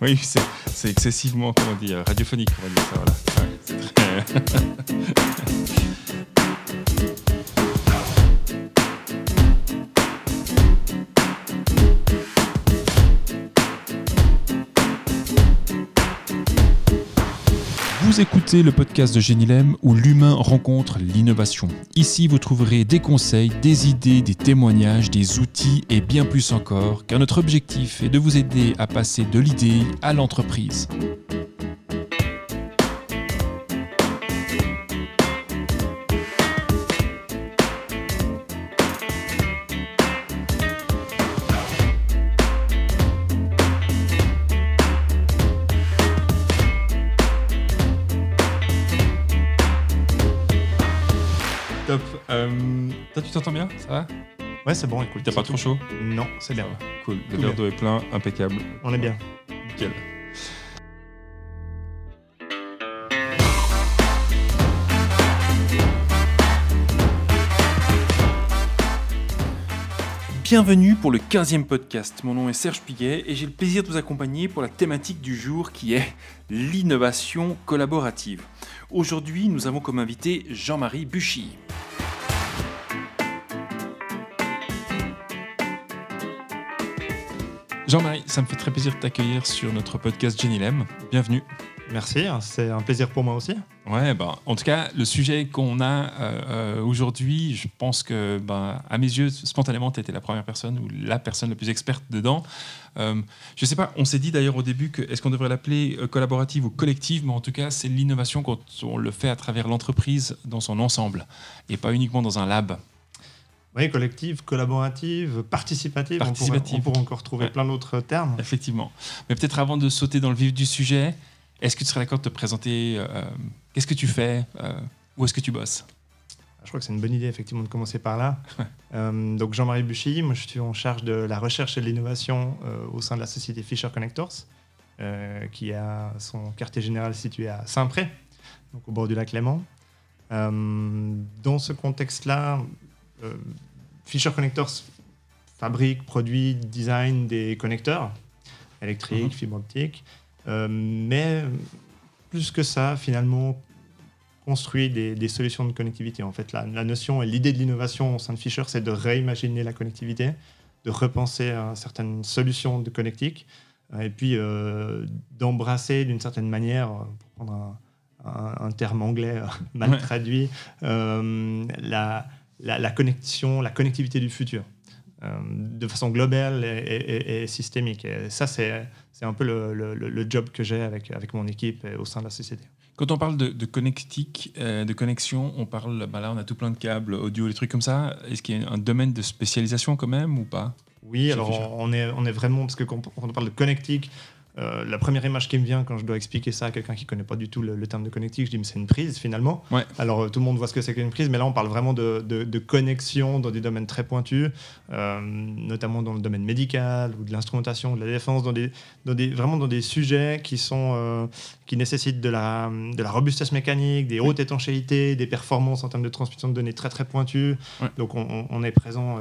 Oui, c'est excessivement, comment dire, radiophonique, on va dire ça. Voilà. Ouais, Vous écoutez le podcast de Génilem où l'humain rencontre l'innovation. Ici, vous trouverez des conseils, des idées, des témoignages, des outils et bien plus encore, car notre objectif est de vous aider à passer de l'idée à l'entreprise. Tu t'entends bien? Ça va? Ouais, c'est bon, écoute. T'as pas trop chaud? Non, c'est bien. Cool. Le verre d'eau est plein, impeccable. On est bien. Nickel. Bienvenue pour le 15e podcast. Mon nom est Serge Piguet et j'ai le plaisir de vous accompagner pour la thématique du jour qui est l'innovation collaborative. Aujourd'hui, nous avons comme invité Jean-Marie Buchy. Jean-Marie, ça me fait très plaisir de t'accueillir sur notre podcast Genilem. Bienvenue. Merci, hein, c'est un plaisir pour moi aussi. Ouais, ben, en tout cas, le sujet qu'on a euh, euh, aujourd'hui, je pense que, ben, à mes yeux, spontanément, tu étais la première personne ou la personne la plus experte dedans. Euh, je sais pas, on s'est dit d'ailleurs au début que est-ce qu'on devrait l'appeler euh, collaborative ou collective, mais en tout cas, c'est l'innovation quand on le fait à travers l'entreprise dans son ensemble et pas uniquement dans un lab. Oui, collective, collaborative, participative. on pourrait- Participative. On pourrait, encore trouver Ouais. plein d'autres termes. Effectivement. Mais peut-être avant de sauter dans le vif du sujet, est-ce que tu serais d'accord de te présenter euh, Qu'est-ce que tu fais euh, Où est-ce que tu bosses? Je crois que c'est une bonne idée, effectivement, de commencer par là. Euh, donc, Jean-Marie Buchy, moi, je suis en charge de la recherche et de l'innovation euh, au sein de la société Fisher Connectors, qui a son quartier général situé à Saint-Pré, donc au bord du lac Léman. Dans ce contexte-là, Fisher Connectors fabrique, produit, design des connecteurs électriques, Mhm. fibre optique, euh, mais plus que ça, finalement, construit des, des solutions de connectivité. En fait, la, la notion et l'idée de l'innovation au sein de Fisher, c'est de réimaginer la connectivité, de repenser à certaines solutions de connectique, euh, et puis euh, d'embrasser d'une certaine manière, euh, pour prendre un, un- un terme anglais euh, mal traduit, euh, la, la, la connexion, la connectivité du futur. euh, de façon globale et, et- et- et systémique. Et ça, c'est un peu le, le- le- le job que j'ai avec, avec mon équipe au sein de la société. Quand on parle de, de connectique, euh, de connexion, on parle, bah là on a tout plein de câbles audio, des trucs comme ça. Est-ce qu'il y a un domaine de spécialisation quand même ou pas? Oui, alors on est, on est vraiment, parce que quand on parle de connectique, euh, la première image qui me vient quand je dois expliquer ça à quelqu'un qui connaît pas du tout le, le terme de connectique, je dis mais c'est une prise finalement. Ouais. Alors euh, tout le monde voit ce que c'est qu'une prise, mais là on parle vraiment de, de- de connexion dans des domaines très pointus, euh, notamment dans le domaine médical ou de l'instrumentation, de la défense, dans des, dans des, vraiment dans des sujets qui, sont, qui nécessitent de la, de la robustesse mécanique, des hautes étanchéités, des performances en termes de transmission de données très très pointues. Ouais. Donc on, on- est présent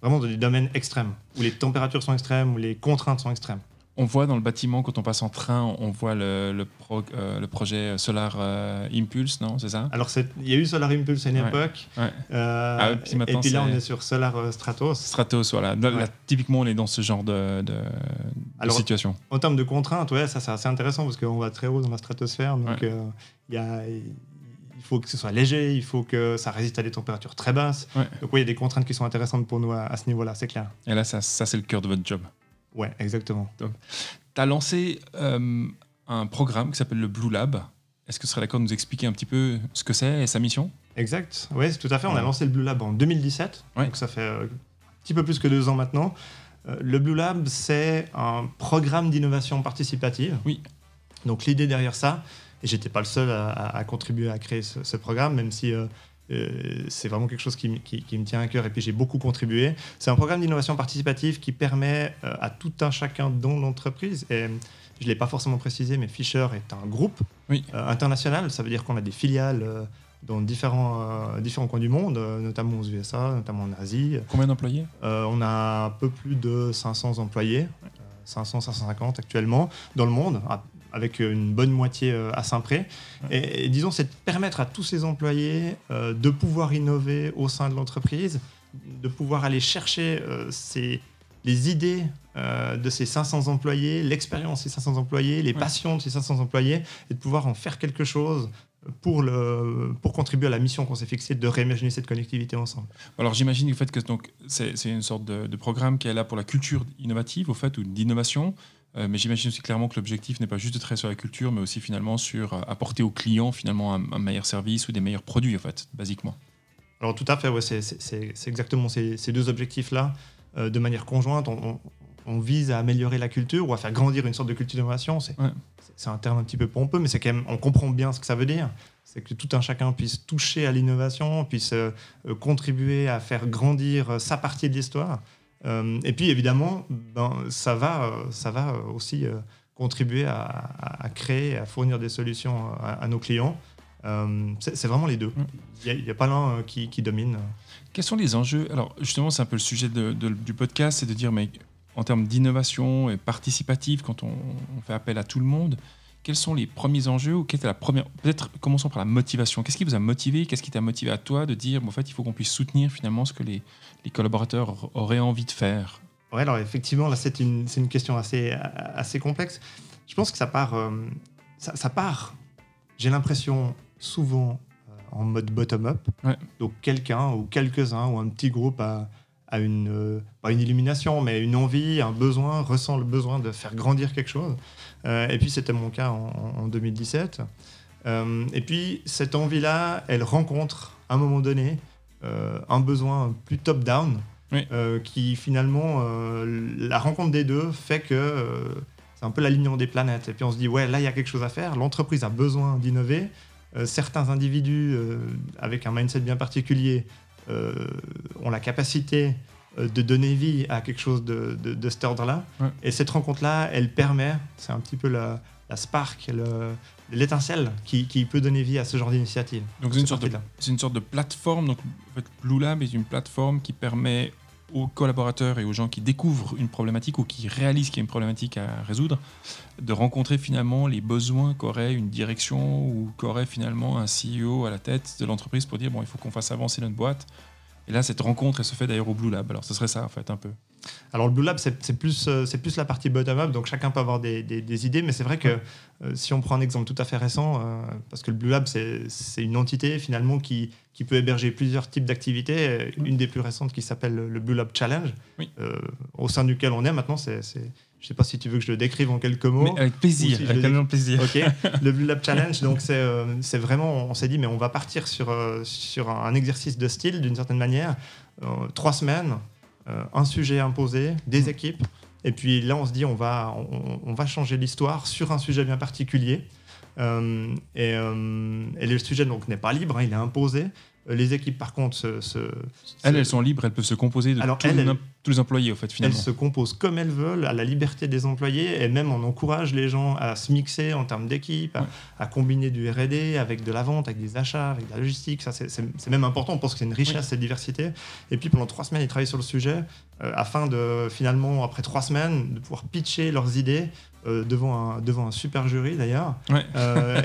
vraiment dans des domaines extrêmes, où les températures sont extrêmes, où les contraintes sont extrêmes. On voit dans le bâtiment, quand on passe en train, on voit le, le, pro- euh, le projet Solar euh, Impulse, non C'est ça? Alors il y a eu Solar Impulse à une Ouais. époque, Ouais. euh, Ah puis et puis là on est sur Solar Stratos. Stratos, voilà. Là, là, Ouais. typiquement, on est dans ce genre de, de- de Alors, situation. En termes de contraintes, ouais, ça c'est assez intéressant parce qu'on va très haut dans la stratosphère. Donc, il y a- il faut que ce soit léger, il faut que ça résiste à des températures très basses. Ouais. Donc, oui, il y a des contraintes qui sont intéressantes pour nous à, à ce niveau-là, c'est clair. Et là, ça, ça c'est le cœur de votre job. Ouais, exactement. Tu as lancé euh, un programme qui s'appelle le Blue Lab. Est-ce que ce serait d'accord de nous expliquer un petit peu ce que c'est et sa mission? Exact. Oui, tout à fait. On a lancé le Blue Lab en 2017. Ouais. Donc, ça fait euh, un petit peu plus que deux ans maintenant. Euh, le Blue Lab, c'est un programme d'innovation participative. Oui. Donc, l'idée derrière ça, et j'étais pas le seul à, à- à contribuer à créer ce, ce programme, même si euh, euh, c'est vraiment quelque chose qui, m- qui- qui me tient à cœur et puis j'ai beaucoup contribué. C'est un programme d'innovation participative qui permet euh, à tout un chacun dans l'entreprise, et je ne l'ai pas forcément précisé, mais Fisher est un groupe Oui. euh, international. Ça veut dire qu'on a des filiales dans différents, différents coins du monde, notamment aux USA, notamment en Asie. Combien d'employés? On a un peu plus de 500 employés. Euh, 500, 550 actuellement dans le monde, avec une bonne moitié à Saint-Pré. Et, disons, c'est de permettre à tous ces employés de pouvoir innover au sein de l'entreprise, de pouvoir aller chercher ces les idées euh, de ces 500 employés, l'expérience de ces 500 employés, les passions de ces 500 employés, et de pouvoir en faire quelque chose pour, le, pour contribuer à la mission qu'on s'est fixée de réimaginer cette connectivité ensemble. Alors j'imagine le fait que c'est une sorte de, programme qui est là pour la culture innovative au fait, ou d'innovation, euh, mais j'imagine aussi clairement que l'objectif n'est pas juste de travailler sur la culture, mais aussi finalement sur euh, apporter aux clients finalement un, meilleur service ou des meilleurs produits, en fait, basiquement. Alors tout à fait, ouais, c'est exactement ces, ces deux objectifs-là. Euh, de manière conjointe, on, vise à améliorer la culture ou à faire grandir une sorte de culture d'innovation. C'est un terme un petit peu pompeux, mais c'est quand même, on comprend bien ce que ça veut dire. C'est que tout un chacun puisse toucher à l'innovation, puisse euh, euh, contribuer à faire grandir sa partie de l'histoire. Et puis évidemment, ben, ça, va, ça va aussi contribuer à, créer, à fournir des solutions à, nos clients. c'est vraiment les deux. Il n'y a, pas l'un qui, qui domine. Quels sont les enjeux? Alors justement, c'est un peu le sujet du podcast, c'est de dire, mais en termes d'innovation et participative, quand on, fait appel à tout le monde, quels sont les premiers enjeux ou quelle était la première Peut-être commençons par la motivation. Qu'est-ce qui vous a motivé? Qu'est-ce qui t'a motivé à toi de dire, en fait, il faut qu'on puisse soutenir finalement ce que les, collaborateurs auraient envie de faire? Ouais, alors effectivement, là, c'est une, une, question assez, assez complexe. Je pense que ça part, euh, ça part j'ai l'impression, souvent en mode bottom-up. Donc quelqu'un ou quelques-uns ou un petit groupe a, une, euh, pas une illumination, mais une envie, un besoin, ressent le besoin de faire grandir quelque chose. Euh, et puis c'était mon cas en, 2017. Euh, et puis cette envie-là, elle rencontre à un moment donné un besoin plus top-down, qui finalement, la rencontre des deux fait que c'est un peu l'alignement des planètes. Et puis on se dit, ouais, là, il y a quelque chose à faire, l'entreprise a besoin d'innover. Certains individus avec un mindset bien particulier ont la capacité de donner vie à quelque chose de, de, cet ordre-là. Et cette rencontre-là, elle permet, c'est un petit peu la, la spark, l'étincelle qui, qui, peut donner vie à ce genre d'initiative. Donc c'est une, sorte de, une sorte de plateforme. Donc, en fait, Blue Lab est une plateforme qui permet aux collaborateurs et aux gens qui découvrent une problématique ou qui réalisent qu'il y a une problématique à résoudre, de rencontrer finalement les besoins qu'aurait une direction ou qu'aurait finalement un CEO à la tête de l'entreprise pour dire bon, il faut qu'on fasse avancer notre boîte. Et là, cette rencontre, elle se fait d'ailleurs au Blue Lab. Alors, ce serait ça, en fait, un peu. Alors, le Blue Lab, c'est plus, euh, c'est plus la partie bottom-up, donc chacun peut avoir des, des, idées, mais c'est vrai que euh, si on prend un exemple tout à fait récent, euh, parce que le Blue Lab, c'est une entité finalement qui, qui peut héberger plusieurs types d'activités. Une des plus récentes qui s'appelle le Blue Lab Challenge, au sein duquel on est maintenant. C'est, je ne sais pas si tu veux que je le décrive en quelques mots. Mais avec plaisir, avec tellement plaisir. Ok. Le Blue Lab Challenge, donc c'est, vraiment, on s'est dit, mais on va partir sur, sur un exercice de style d'une certaine manière. trois semaines, un sujet imposé, des mm. équipes. Et puis là, on se dit, on va, on, va changer l'histoire sur un sujet bien particulier. Euh, euh, et, le sujet donc n'est pas libre, hein, il est imposé. Euh, les équipes, par contre, se, elles, elles sont libres, elles peuvent se composer de tous, les employés, au fait, finalement. Elles se composent comme elles veulent, à la liberté des employés, et même on encourage les gens à se mixer en termes d'équipe, à, combiner du R&D avec de la vente, avec des achats, avec de la logistique. Ça, c'est même important. On pense que c'est une richesse, cette diversité. Et puis, pendant trois semaines, ils travaillent sur le sujet, afin de, finalement, après trois semaines, de pouvoir pitcher leurs idées euh, devant, un, devant un super jury d'ailleurs. Euh,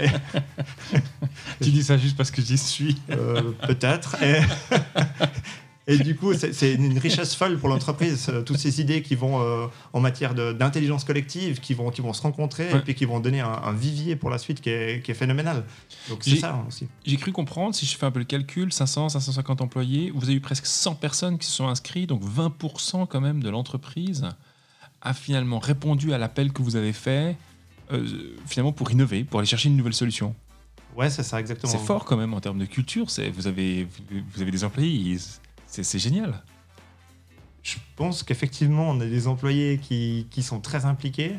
tu dis ça juste parce que j'y suis. Euh, peut-être. Et, du coup, c'est une richesse folle pour l'entreprise, toutes ces idées qui vont en matière d'intelligence collective, qui vont, qui vont se rencontrer et puis qui vont donner un, vivier pour la suite qui est, qui est phénoménal. Donc c'est ça aussi. J'ai cru comprendre, si je fais un peu le calcul, 500, 550 employés, vous avez eu presque 100 personnes qui se sont inscrites, donc 20% quand même de l'entreprise a finalement répondu à l'appel que vous avez fait, euh, finalement pour innover, pour aller chercher une nouvelle solution. Ouais, c'est ça, exactement. C'est fort quand même en termes de culture. Vous avez, vous avez des employés, c'est génial. Je pense qu'effectivement, on a des employés qui, qui sont très impliqués.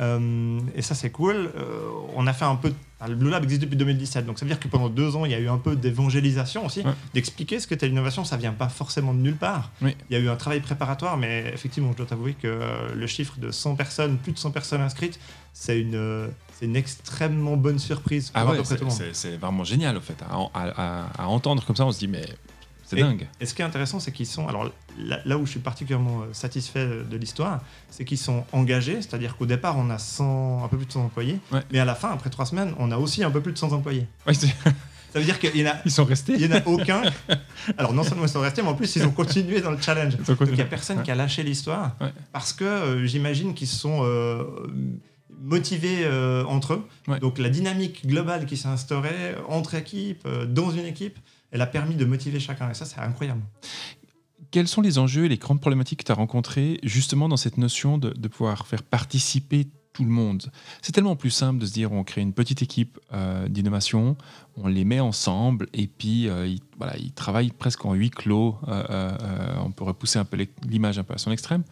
Euh, et ça, c'est cool. Euh, on a fait un peu. Le Blue Lab existe depuis 2017, donc ça veut dire que pendant deux ans, il y a eu un peu d'évangélisation aussi, d'expliquer ce que qu'était l'innovation. Ça vient pas forcément de nulle part. Il y a eu un travail préparatoire, mais effectivement, je dois t'avouer que euh, le chiffre de 100 personnes, plus de 100 personnes inscrites, c'est une, une extrêmement bonne surprise ah ouais, C'est vraiment génial, au fait. À, à, entendre comme ça, on se dit, mais C'est dingue. Et ce qui est intéressant, c'est qu'ils sont. Alors là, où je suis particulièrement euh, satisfait de l'histoire, c'est qu'ils sont engagés, c'est-à-dire qu'au départ, on a 100, un peu plus de 100 employés, mais à la fin, après trois semaines, on a aussi un peu plus de 100 employés. ça veut dire qu'il y en a. Ils sont restés. Il y en a aucun. Alors non seulement ils sont restés, mais en plus ils ont continué dans le challenge. Donc il n'y a personne qui a lâché l'histoire parce que euh, j'imagine qu'ils sont euh, motivés entre eux. Donc la dynamique globale qui s'est instaurée entre équipes, dans une équipe, elle a permis de motiver chacun. Et ça, c'est incroyable. Quels sont les enjeux et les grandes problématiques que tu as rencontrées justement dans cette notion de, pouvoir faire participer tout le monde? C'est tellement plus simple de se dire on crée une petite équipe euh, d'innovation, on les met ensemble et puis euh, ils, voilà, ils travaillent presque en huis clos. Euh, on peut repousser un peu l'image un peu à son extrême.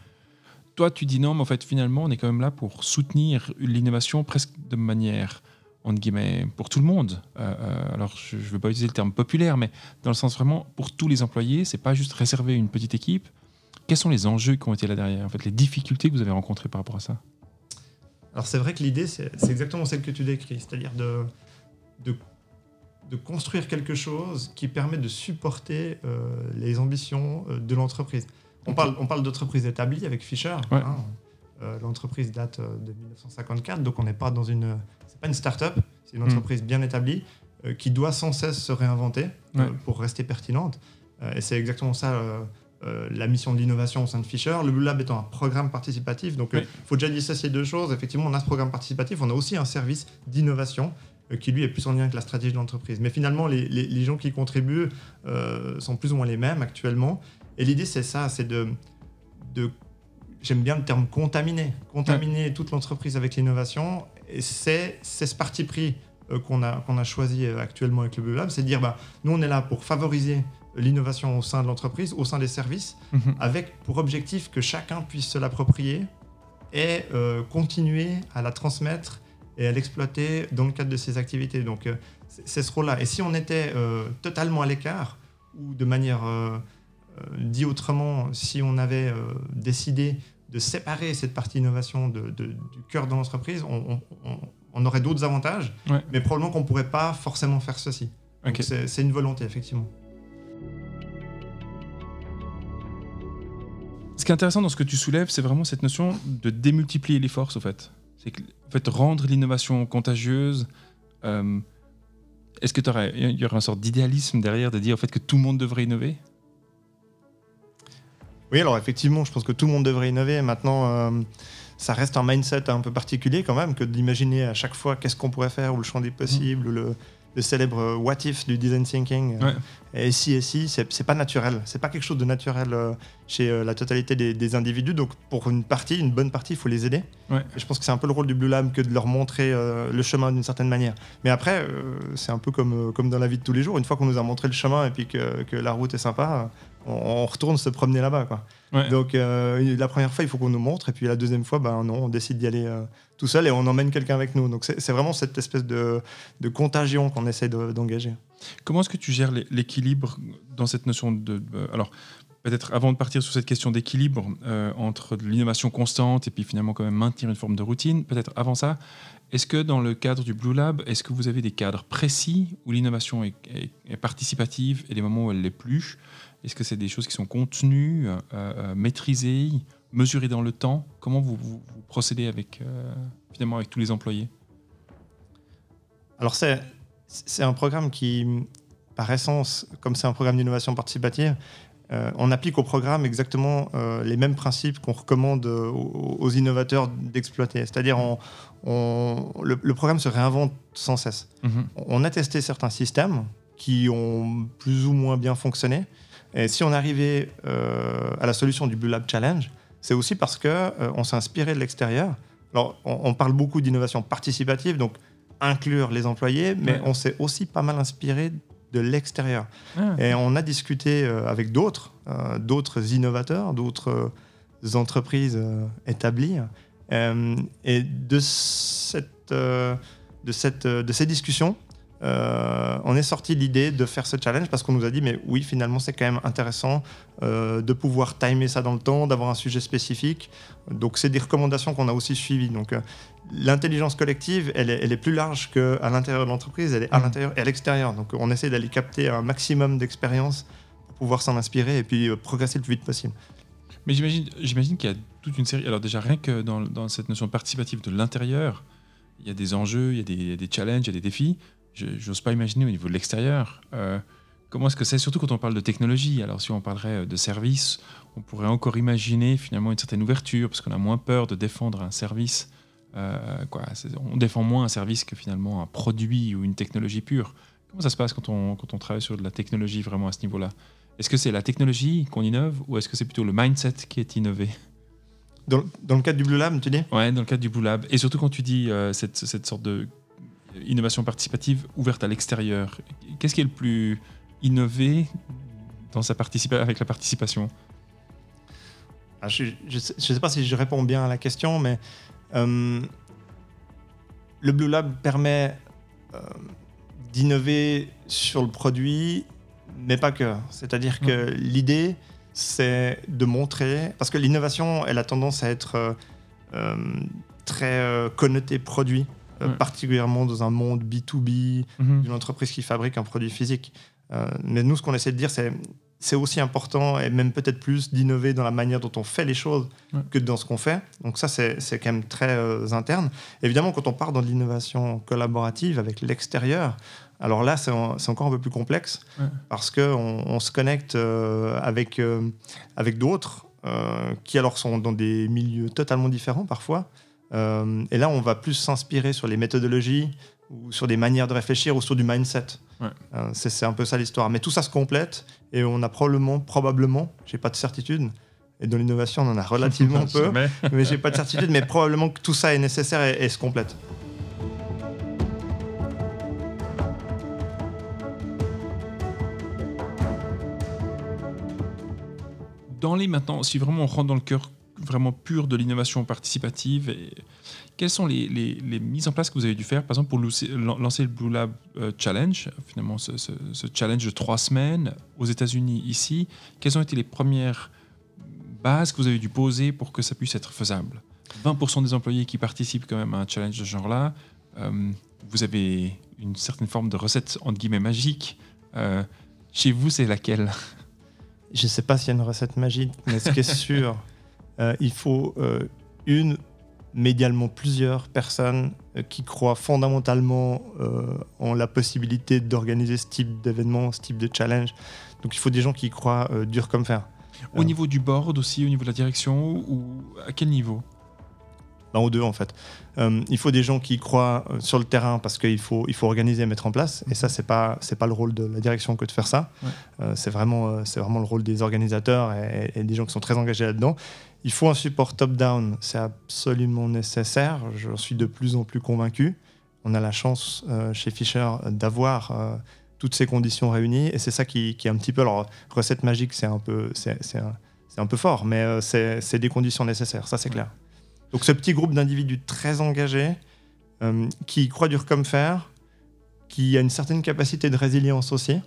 Toi, tu dis non, mais en fait, finalement, on est quand même là pour soutenir l'innovation presque de manière entre guillemets, pour tout le monde. Euh, euh, alors, je ne veux pas utiliser le terme populaire, mais dans le sens vraiment pour tous les employés, c'est pas juste réserver une petite équipe. Quels sont les enjeux qui ont été là derrière, en fait, les difficultés que vous avez rencontrées par rapport à ça? Alors, c'est vrai que l'idée, c'est exactement celle que tu décris, c'est-à-dire de, de, de, construire quelque chose qui permet de supporter euh, les ambitions de l'entreprise. On parle, on parle d'entreprise établie avec Fisher. Hein. L'entreprise date de 1954, donc on n'est pas dans une pas une start-up, c'est une hmm. entreprise bien établie euh, qui doit sans cesse se réinventer euh, pour rester pertinente. Euh, et c'est exactement ça la mission de l'innovation au sein de Fisher. Le Blue Lab étant un programme participatif, donc il faut déjà dissocier deux choses. Effectivement, on a ce programme participatif, on a aussi un service d'innovation qui lui est plus en lien avec la stratégie de l'entreprise. Mais finalement, les, les, gens qui contribuent sont plus ou moins les mêmes actuellement. Et l'idée, c'est ça, c'est de, de j'aime bien le terme contaminer, contaminer toute l'entreprise avec l'innovation et c'est ce parti pris euh, qu'on a, qu'on a choisi euh, actuellement avec le Blue Lab, c'est de dire, bah, nous, on est là pour favoriser l'innovation au sein de l'entreprise, au sein des services, mhm. avec pour objectif que chacun puisse se l'approprier et euh, continuer à la transmettre et à l'exploiter dans le cadre de ses activités. Donc, c'est ce rôle-là. Et si on était totalement à l'écart, ou de manière dit autrement, si on avait décidé de séparer cette partie innovation de, du cœur de l'entreprise, on, on, aurait d'autres avantages, mais probablement qu'on ne pourrait pas forcément faire ceci. C'est une volonté, effectivement. Ce qui est intéressant dans ce que tu soulèves, c'est vraiment cette notion de démultiplier les forces, au fait. C'est en fait, rendre l'innovation contagieuse. Euh, est-ce que il y aurait une sorte d'idéalisme derrière de dire au fait que tout le monde devrait innover? Oui, alors effectivement, je pense que tout le monde devrait innover. Maintenant, euh, ça reste un mindset un peu particulier quand même que d'imaginer à chaque fois qu'est-ce qu'on pourrait faire ou le champ des possibles ou le, célèbre what if du design thinking. Euh, et si et si, c'est pas naturel. C'est pas quelque chose de naturel euh, chez la totalité des, individus. Donc pour une partie, une bonne partie, il faut les aider. Et je pense que c'est un peu le rôle du Blue Lab que de leur montrer le chemin d'une certaine manière. Mais après, c'est un peu comme, comme dans la vie de tous les jours. Une fois qu'on nous a montré le chemin et puis que, que la route est sympa, on, retourne se promener là-bas. Quoi. Donc euh, la première fois, il faut qu'on nous montre, et puis la deuxième fois, ben, non, on décide d'y aller euh, tout seul et on emmène quelqu'un avec nous. Donc c'est vraiment cette espèce de, contagion qu'on essaie d'engager. Comment est-ce que tu gères l'équilibre dans cette notion de... alors, peut-être avant de partir sur cette question d'équilibre euh, entre l'innovation constante et puis finalement quand même maintenir une forme de routine, peut-être avant ça, est-ce que dans le cadre du Blue Lab, est-ce que vous avez des cadres précis où l'innovation est, est, participative et les moments où elle l'est plus? Est-ce que c'est des choses qui sont contenues, euh, euh, maîtrisées, mesurées dans le temps? Comment vous, procédez avec, euh, finalement avec tous les employés? Alors c'est, c'est un programme qui, par essence, comme c'est un programme d'innovation participative, on applique au programme exactement les mêmes principes qu'on recommande aux, innovateurs d'exploiter. C'est-à-dire, on, le, programme se réinvente sans cesse. Mm-hmm. On a testé certains systèmes qui ont plus ou moins bien fonctionné. Et si on arrivait euh, à la solution du Blue Lab Challenge, c'est aussi parce qu'on euh, on s'est inspiré de l'extérieur. Alors, on, parle beaucoup d'innovation participative, donc inclure les employés, mais on s'est aussi pas mal inspiré de l'extérieur. Ah. Et on a discuté euh, avec d'autres, d'autres innovateurs, d'autres entreprises établies. et de, cette, de, cette, de ces discussions, euh, on est sorti l'idée de faire ce challenge parce qu'on nous a dit mais oui finalement c'est quand même intéressant euh, de pouvoir timer ça dans le temps, d'avoir un sujet spécifique. Donc c'est des recommandations qu'on a aussi suivies. Donc euh, l'intelligence collective elle est, plus large qu'à l'intérieur de l'entreprise, elle est à mmh. l'intérieur et à l'extérieur. Donc on essaie d'aller capter un maximum d'expérience pour pouvoir s'en inspirer et puis progresser le plus vite possible. Mais j'imagine, j'imagine qu'il y a toute une série. Alors déjà rien que dans, dans cette notion participative de l'intérieur, il y a des enjeux, il y a des, des challenges, il y a des défis. Je n'ose pas imaginer au niveau de l'extérieur. comment est-ce que c'est, surtout quand on parle de technologie? Alors si on parlerait de services, on pourrait encore imaginer finalement une certaine ouverture, parce qu'on a moins peur de défendre un service. Euh, quoi, on défend moins un service que finalement un produit ou une technologie pure. Comment ça se passe quand on, quand on travaille sur de la technologie vraiment à ce niveau-là? Est-ce que c'est la technologie qu'on innove ou est-ce que c'est plutôt le mindset qui est innové? Dans, dans, le cadre du Blue Lab, tu dis? Ouais, dans le cadre du Blue Lab. Et surtout quand tu dis euh, cette, cette, sorte de innovation participative ouverte à l'extérieur, qu'est-ce qui est le plus innové dans sa avec la participation? Ah, je ne sais, pas si je réponds bien à la question, mais euh, le Blue Lab permet euh, d'innover sur le produit, mais pas que. C'est-à-dire que l'idée, c'est de montrer, parce que l'innovation, elle a tendance à être euh, très connotée produit, particulièrement dans un monde B2B, mhm. d'une entreprise qui fabrique un produit physique. mais nous, ce qu'on essaie de dire, c'est c'est aussi important et même peut-être plus d'innover dans la manière dont on fait les choses que dans ce qu'on fait. Donc ça, c'est quand même très euh, interne. Évidemment, quand on part dans de l'innovation collaborative avec l'extérieur, alors là, c'est encore un peu plus complexe parce qu'on on se connecte euh, avec, euh, avec d'autres qui alors sont dans des milieux totalement différents parfois. Et là, on va plus s'inspirer sur les méthodologies ou sur des manières de réfléchir ou sur du mindset. c'est un peu ça l'histoire. Mais tout ça se complète et on a probablement, probablement, j'ai pas de certitude, et dans l'innovation on en a relativement peu, mais j'ai pas de certitude, mais probablement que tout ça est nécessaire et, se complète. Dans les maintenant, si vraiment on rentre dans le cœur vraiment pur de l'innovation participative, et quelles sont les, les, mises en place que vous avez dû faire, par exemple, pour lancer le Blue Lab euh, Challenge, finalement ce, challenge de trois semaines aux États-Unis ici. Quelles ont été les premières bases que vous avez dû poser pour que ça puisse être faisable? 20% des employés qui participent quand même à un challenge de ce genre-là, euh, vous avez une certaine forme de recette entre guillemets magique. Euh, chez vous, c'est laquelle? Je ne sais pas s'il y a une recette magique, mais ce qui est sûr, il faut une mais également plusieurs personnes euh, qui croient fondamentalement euh, en la possibilité d'organiser ce type d'événement, ce type de challenge. Donc il faut des gens qui croient euh, dur comme fer. Au niveau du board aussi, au niveau de la direction, ou à quel niveau? Ben, aux deux en fait. il faut des gens qui croient sur le terrain parce qu'il faut, il faut organiser et mettre en place. Et ça, c'est pas c'est pas le rôle de la direction que de faire ça. c'est vraiment c'est vraiment le rôle des organisateurs et, et, des gens qui sont très engagés là-dedans. Il faut un support top-down, c'est absolument nécessaire, j'en suis de plus en plus convaincu. On a la chance euh, chez Fisher d'avoir euh, toutes ces conditions réunies et c'est ça qui, est un petit peu. Alors, recette magique, c'est un, peu, un, peu fort, mais euh, c'est, des conditions nécessaires, ça c'est clair. Donc, ce petit groupe d'individus très engagés qui croient dur comme fer, qui a une certaine capacité de résilience aussi.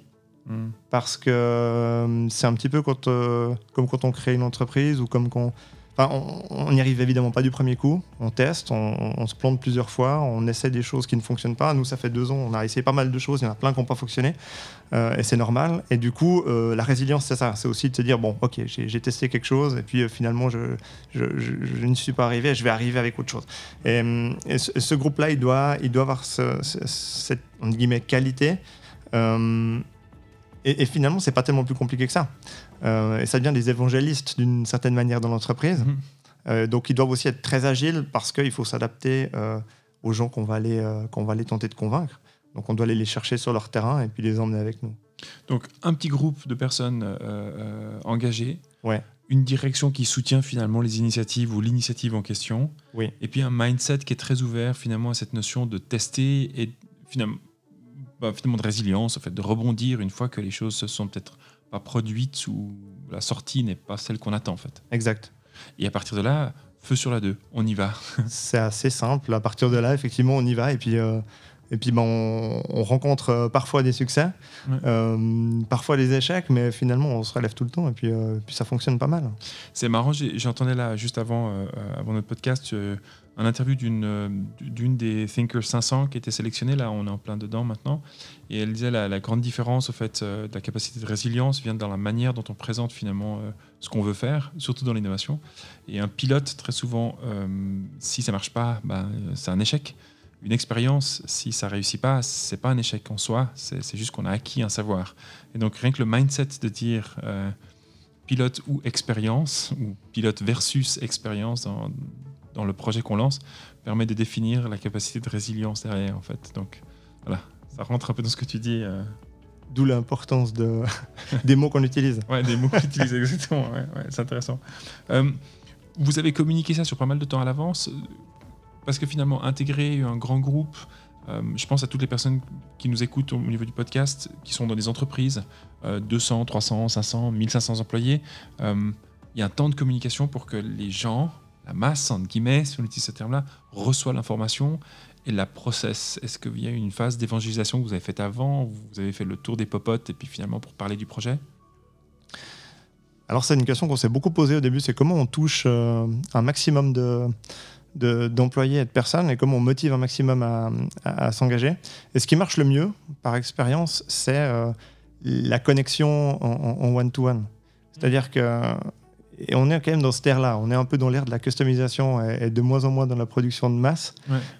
Parce que euh, c'est un petit peu quand, euh, comme quand on crée une entreprise ou comme quand. on n'y arrive évidemment pas du premier coup. On teste, on, se plante plusieurs fois, on essaie des choses qui ne fonctionnent pas. Nous, ça fait deux ans, on a essayé pas mal de choses, il y en a plein qui n'ont pas fonctionné. Euh, et c'est normal. Et du coup, la résilience, c'est ça. C'est aussi de se dire bon, ok, j'ai testé quelque chose et puis finalement, je, je, ne suis pas arrivé, je vais arriver avec autre chose. Et, ce, groupe-là, il doit, il doit avoir cette guillemets, qualité. Et, et, finalement, c'est pas tellement plus compliqué que ça. Euh, et ça devient des évangélistes d'une certaine manière dans l'entreprise. Mhm. Euh, donc, ils doivent aussi être très agiles parce qu'il faut s'adapter euh, aux gens qu'on va, aller, qu'on va aller tenter de convaincre. Donc, on doit aller les chercher sur leur terrain et puis les emmener avec nous. Donc, un petit groupe de personnes engagées. Ouais. Une direction qui soutient finalement les initiatives ou l'initiative en question. Oui. Et puis un mindset qui est très ouvert finalement à cette notion de tester et finalement bah, finalement de résilience, en fait, de rebondir une fois que les choses se sont peut-être pas produites ou la sortie n'est pas celle qu'on attend en fait. Exact. Et à partir de là, feu sur la deux, on y va. C'est assez simple. À partir de là, effectivement, on y va et puis. Euh, et puis ben, on, rencontre euh, parfois des succès, euh, parfois des échecs, mais finalement on se relève tout le temps et puis, puis ça fonctionne pas mal. C'est marrant, j'entendais là juste avant, avant notre podcast un interview d'une d'une des Thinkers 500 qui était sélectionnée. Là, on est en plein dedans maintenant. Et elle disait la, grande différence au fait de la capacité de résilience vient dans la manière dont on présente finalement ce qu'on veut faire, surtout dans l'innovation. Et un pilote, très souvent, si ça marche pas, bah, c'est un échec une expérience, si ça réussit pas, c'est pas un échec en soi, c'est juste qu'on a acquis un savoir. Et donc rien que le mindset de dire euh, pilote ou expérience, ou pilote versus expérience dans, dans le projet qu'on lance, permet de définir la capacité de résilience derrière en fait. Donc voilà, ça rentre un peu dans ce que tu dis. Euh. D'où l'importance de des mots qu'on utilise. Ouais, des mots qu'on utilise exactement. Ouais, c'est intéressant. Euh, vous avez communiqué ça sur pas mal de temps à l'avance parce que finalement, intégrer un grand groupe, euh, je pense à toutes les personnes qui nous écoutent au niveau du podcast, qui sont dans des entreprises, 200, 300, 500, 1500 employés. Euh, il y a un temps de communication pour que les gens, la masse, entre guillemets, si on utilise ce terme-là, reçoivent l'information et la process. Est-ce qu'il y a une phase d'évangélisation que vous avez faite avant Vous avez fait le tour des popotes et puis finalement pour parler du projet? Alors c'est une question qu'on s'est beaucoup posée au début, c'est comment on touche euh, un maximum de, d'employés et de personnes et comment on motive un maximum à, s'engager. Et ce qui marche le mieux, par expérience, c'est euh, la connexion en one-to-one. C'est-à-dire que et on est quand même dans cette ère-là. On est un peu dans l'ère de la customisation et, de moins en moins dans la production de masse.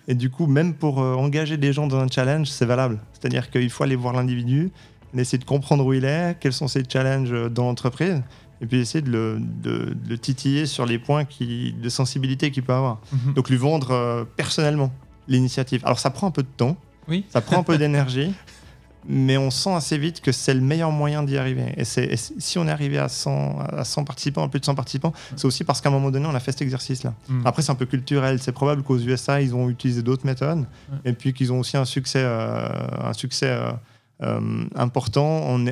Et du coup, même pour euh, engager des gens dans un challenge, c'est valable. C'est-à-dire qu'il faut aller voir l'individu, essayer de comprendre où il est, quels sont ses challenges dans l'entreprise, et puis essayer de le, titiller sur les points qui, de sensibilité qu'il peut avoir. Mhm. Donc lui vendre euh, personnellement l'initiative. Alors ça prend un peu de temps, oui. ça prend un peu d'énergie, mais on sent assez vite que c'est le meilleur moyen d'y arriver. Et, si on est arrivé à 100, à 100 participants, plus de 100 participants, c'est aussi parce qu'à un moment donné, on a fait cet exercice-là. Mhm. Après, c'est un peu culturel. C'est probable qu'aux USA, ils ont utilisé d'autres méthodes, et puis qu'ils ont aussi un succès, euh, un succès euh, euh, important en,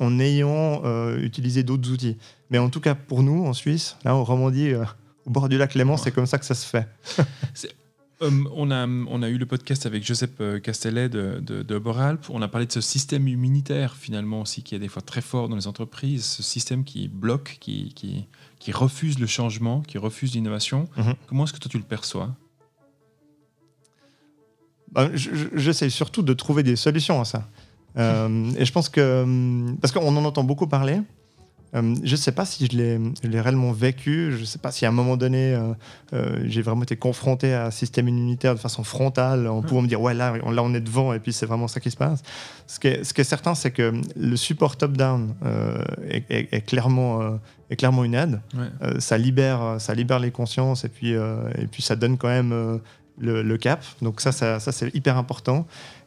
en, ayant utilisé d'autres outils. Mais en tout cas, pour nous, en Suisse, là, en Romandie, au bord du lac Léman, c'est comme ça que ça se fait. on, a, on a eu le podcast avec Joseph Castellet de, de, Boralp. On a parlé de ce système immunitaire, finalement, aussi, qui est des fois très fort dans les entreprises. Ce système qui bloque, qui, qui, qui refuse le changement, qui refuse l'innovation. Mhm. Comment est-ce que toi, tu le perçois? Ben, J'essaie surtout de trouver des solutions à ça. Euh, et je pense que. Hum, parce qu'on en entend beaucoup parler. Hum, je ne sais pas si je l'ai réellement vécu. Je ne sais pas si à un moment donné, euh, euh, j'ai vraiment été confronté à un système immunitaire de façon frontale, en pouvant me dire, ouais, là, là, on est devant, et puis c'est vraiment ça qui se passe. Ce qui est, ce qui est certain, c'est que le support top-down est, clairement, est clairement une aide. ça, libère, ça libère les consciences, et puis, et puis ça donne quand même le, le, cap. Donc ça, ça, ça c'est hyper important.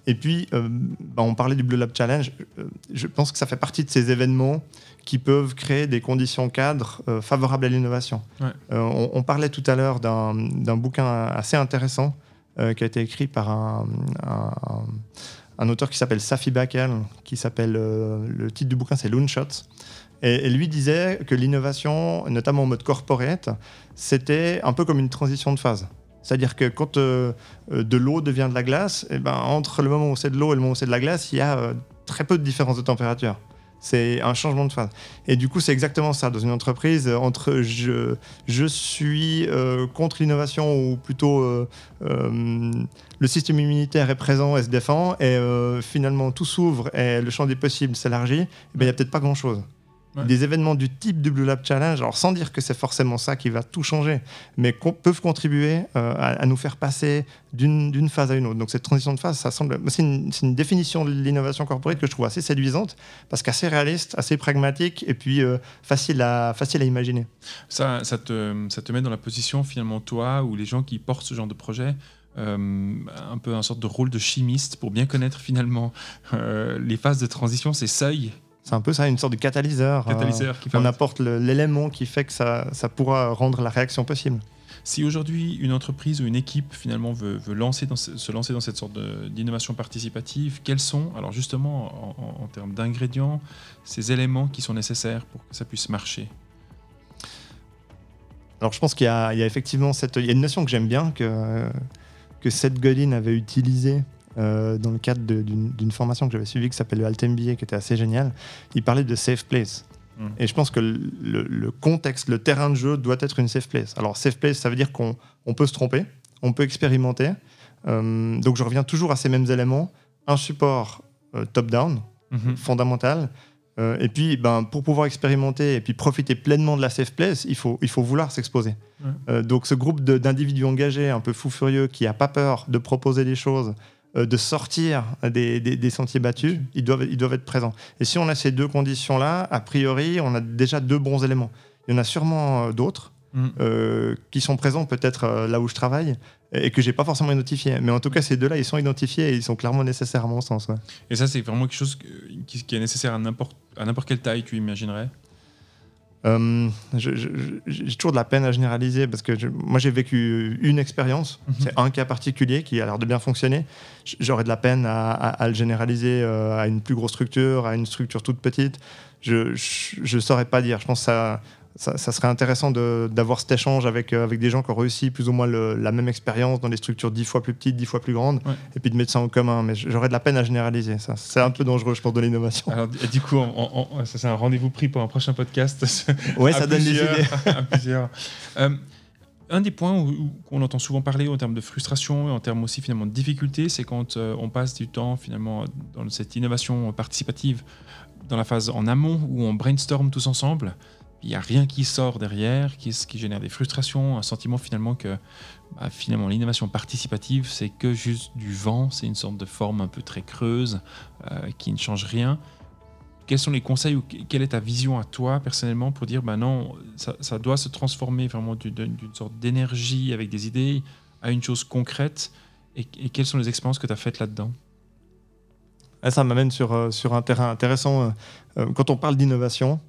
Et puis, euh, bah, on parlait du Blue Lab Challenge. Euh, je pense que ça fait partie de ces événements qui peuvent créer des conditions cadres euh, favorables à l'innovation. On, parlait tout à l'heure d'un bouquin assez intéressant qui a été écrit par un, un, auteur qui s'appelle Safi Bakel, qui s'appelle le titre du bouquin c'est Loonshot. Et, et, lui disait que l'innovation, notamment en mode corporate, c'était un peu comme une transition de phase. C'est-à-dire que quand euh, euh, de l'eau devient de la glace, eh ben, entre le moment où c'est de l'eau et le moment où c'est de la glace, il y a euh, très peu de différence de température. C'est un changement de phase. Et du coup, c'est exactement ça dans une entreprise. Entre je, je suis contre l'innovation ou plutôt le système immunitaire est présent et se défend, et finalement tout s'ouvre et le champ des possibles s'élargit, eh ben, il n'y a peut-être pas grand-chose des événements du type du Blue Lab Challenge, alors sans dire que c'est forcément ça qui va tout changer, mais peuvent contribuer euh, à, nous faire passer d'une phase à une autre. Donc cette transition de phase, ça semble, c'est une, définition de l'innovation corporate que je trouve assez séduisante, parce qu'assez réaliste, assez pragmatique, et puis euh, facile, à, facile à imaginer. Ça, ça, te, ça te met dans la position finalement toi, ou les gens qui portent ce genre de projet, euh, un peu un sorte de rôle de chimiste pour bien connaître finalement les phases de transition, ces seuils c'est un peu ça, une sorte de catalyseur. catalyseur qui on apporte l'élément qui fait que ça, ça, pourra rendre la réaction possible. Si aujourd'hui une entreprise ou une équipe finalement veut, lancer dans se lancer dans cette sorte d'innovation participative, quels sont, alors justement en, termes d'ingrédients, ces éléments qui sont nécessaires pour que ça puisse marcher? Alors je pense qu'il y, y, a effectivement cette, il y a une notion que j'aime bien que, que Seth Godin avait utilisée euh, dans le cadre d'une formation que j'avais suivie qui s'appelle le Alt MBA, qui était assez génial. Il parlait de safe place. Hmm. Et je pense que le, contexte, le terrain de jeu doit être une safe place. Alors, safe place, ça veut dire qu'on peut se tromper, on peut expérimenter. Euh, donc je reviens toujours à ces mêmes éléments. Un support euh, top-down, Mhm. fondamental. Et puis, ben, pour pouvoir expérimenter et puis profiter pleinement de la safe place, il faut, il faut vouloir s'exposer. Donc, ce groupe d'individus engagés, un peu fous furieux, qui n'a pas peur de proposer des choses, de sortir des, des- des sentiers battus, ils doivent, ils doivent être présents. Et si on a ces deux conditions-là, a priori, on a déjà deux bons éléments. Il y en a sûrement euh, d'autres Mhm. euh, qui sont présents peut-être euh, là où je travaille et que j'ai pas forcément identifiés. Mais en tout cas, ces deux-là, ils sont identifiés et ils sont clairement nécessaires à mon sens. ouais. Et ça, c'est vraiment quelque chose qui, est nécessaire à n'importe à n'importe quelle taille, tu imaginerais? Euh, j'ai toujours de la peine à généraliser parce que je- moi j'ai vécu une expérience, Mhm. c'est un cas particulier qui a l'air de bien fonctionner. J'aurais de la peine à, à- à le généraliser euh, à une plus grosse structure, à une structure toute petite. Je ne saurais pas dire. Je pense que ça, ça, ça serait intéressant d'avoir cet échange avec, euh, avec des gens qui ont réussi plus ou moins le- la même expérience dans des structures dix fois plus petites, dix fois plus grandes, Ouais. et puis de mettre ça en commun. Mais j'aurais de la peine à généraliser. ça. C'est un peu dangereux, je pense, de l'innovation. Alors, du coup, on- on- on- ça, c'est un rendez-vous pris pour un prochain podcast. Ouais, à ça donne des idées. à plusieurs. Euh, un des points où on entend souvent parler en termes de frustration et en termes aussi finalement de difficulté, c'est quand euh, on passe du temps finalement dans cette innovation participative dans la phase en amont où on brainstorm tous ensemble. Il n'y a rien qui sort derrière, qui, qui génère des frustrations, un sentiment finalement que bah, finalement l'innovation participative c'est que juste du vent, c'est une sorte de forme un peu très creuse euh, qui ne change rien. Quels sont les conseils ou que- quelle est ta vision à toi personnellement pour dire ben non, ça, doit se transformer vraiment d'une sorte d'énergie avec des idées à une chose concrète? Et, quelles sont les expériences que tu as faites là-dedans? Ah, Ça m'amène sur, euh, sur un terrain intéressant. Euh, Quand on parle d'innovation,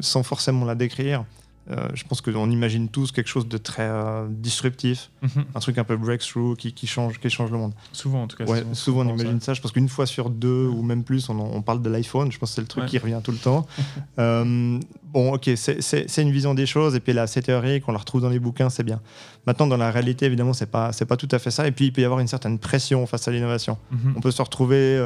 sans forcément la décrire, euh, je pense qu'on imagine tous quelque chose de très euh, disruptif, un truc un peu breakthrough qui, qui, change, qui change le monde. Souvent en tout cas. Ouais, souvent on souvent ça. imagine ça. Je pense qu'une fois sur deux ou même plus, on, on parle de l'iPhone. Je pense que c'est le truc Ouais. qui revient tout le temps. Euh, bon, ok, c'est- une vision des choses. Et puis là, c'est théorique, on la retrouve dans les bouquins, c'est bien. Maintenant, dans la réalité, évidemment, c'est pas, pas tout à fait ça. Et puis, il peut y avoir une certaine pression face à l'innovation. Mhm. On peut se retrouver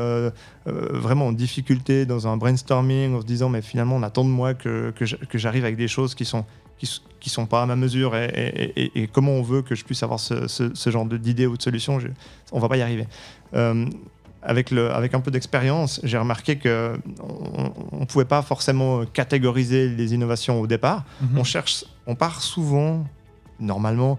vraiment en difficulté dans un brainstorming en se disant mais finalement on attend de moi que j'arrive avec des choses qui sont qui, qui sont pas à ma mesure et, et- et- et comment on veut que je puisse avoir ce, ce- ce genre d'idées ou de solutions, je- on va pas y arriver. Euh, avec, le, avec un peu d'expérience, j'ai remarqué que on ne pouvait pas forcément catégoriser les innovations au départ. Mhm. On cherche, on part souvent, normalement,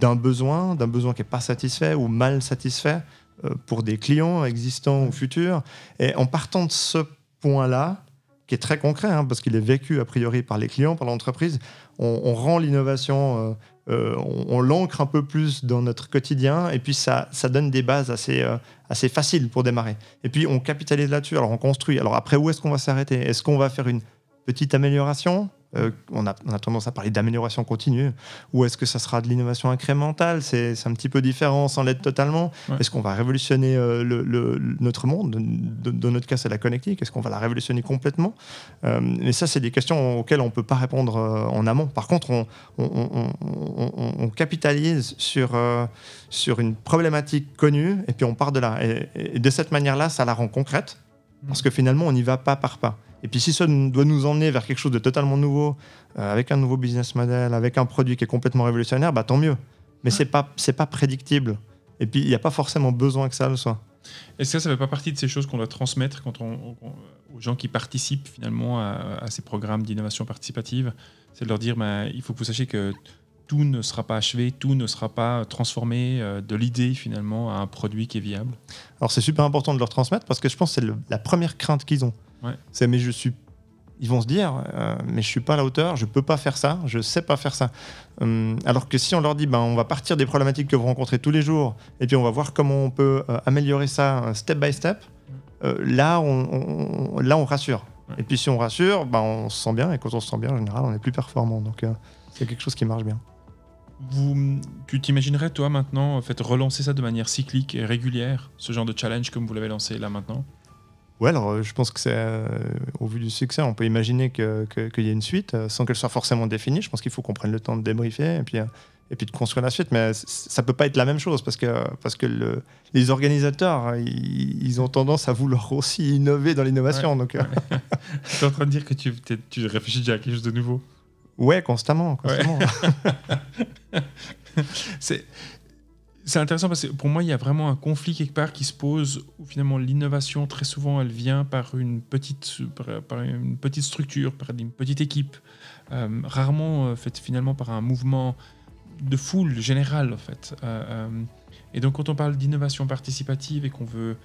d'un besoin, d'un besoin qui n'est pas satisfait ou mal satisfait euh, pour des clients existants ou futurs. Et en partant de ce point-là, qui est très concret, hein, parce qu'il est vécu a priori par les clients, par l'entreprise, on, rend l'innovation, euh, euh, on, on l'ancre un peu plus dans notre quotidien, et puis ça, ça donne des bases assez, euh, assez faciles pour démarrer. Et puis on capitalise là-dessus, alors on construit. Alors après, où est-ce qu'on va s'arrêter? Est-ce qu'on va faire une petite amélioration? Euh, on, a, on a tendance à parler d'amélioration continue. Ou est-ce que ça sera de l'innovation incrémentale? C'est un petit peu différent sans l'être totalement. Ouais. Est-ce qu'on va révolutionner euh, le- le- notre monde? De- de- Dans notre cas, c'est la connectique. Est-ce qu'on va la révolutionner complètement? Euh, Mais ça, c'est des questions auxquelles on ne peut pas répondre en amont. Par contre, on, capitalise sur, sur une problématique connue et puis on part de là. Et, et de cette manière-là, ça la rend concrète parce que finalement, on n'y va pas par pas. Et puis si ça doit nous emmener vers quelque chose de totalement nouveau, euh, avec un nouveau business model, avec un produit qui est complètement révolutionnaire, bah tant mieux. Mais c'est pas c'est pas prédictible. Et puis il n'y a pas forcément besoin que ça le soit. Est-ce que ça ne fait pas partie de ces choses qu'on doit transmettre quand on, on- aux gens qui participent finalement à, à ces programmes d'innovation participative? C'est de leur dire ben, il faut que vous sachiez que tout ne sera pas achevé, tout ne sera pas transformé euh, de l'idée finalement à un produit qui est viable. Alors c'est super important de leur transmettre parce que je pense que c'est le- la première crainte qu'ils ont. Ouais. C'est mais je suis ils vont se dire euh, mais je suis pas à la hauteur, je peux pas faire ça, je sais pas faire ça. Hum, alors que si on leur dit ben on va partir des problématiques que vous rencontrez tous les jours et puis on va voir comment on peut euh, améliorer ça euh, step by step, là on, on- là on rassure. Ouais. Et puis si on rassure, ben on se sent bien et quand on se sent bien en général on est plus performant. Donc c'est quelque chose qui marche bien. Vous, tu t'imaginerais toi maintenant en fait, relancer ça de manière cyclique et régulière, ce genre de challenge comme vous l'avez lancé là maintenant? Ouais, alors euh, je pense que c'est euh, au vu du succès, on peut imaginer que- que- qu'il y ait une suite euh, sans qu'elle soit forcément définie. Je pense qu'il faut qu'on prenne le temps de débriefer et puis, euh, et puis de construire la suite. Mais ça peut pas être la même chose parce que, parce que le- les organisateurs, ils, ils ont tendance à vouloir aussi innover dans l'innovation. Donc, euh, Tu es en train de dire que tu, réfléchis déjà à quelque chose de nouveau ouais, constamment. constamment. C'est C'est intéressant parce que pour moi, il y a vraiment un conflit quelque part qui se pose où finalement l'innovation, très souvent, elle vient par une petite, structure, par une petite équipe, euh, rarement euh, fait finalement par un mouvement de foule général en fait. Euh, et donc quand on parle d'innovation participative et qu'on veut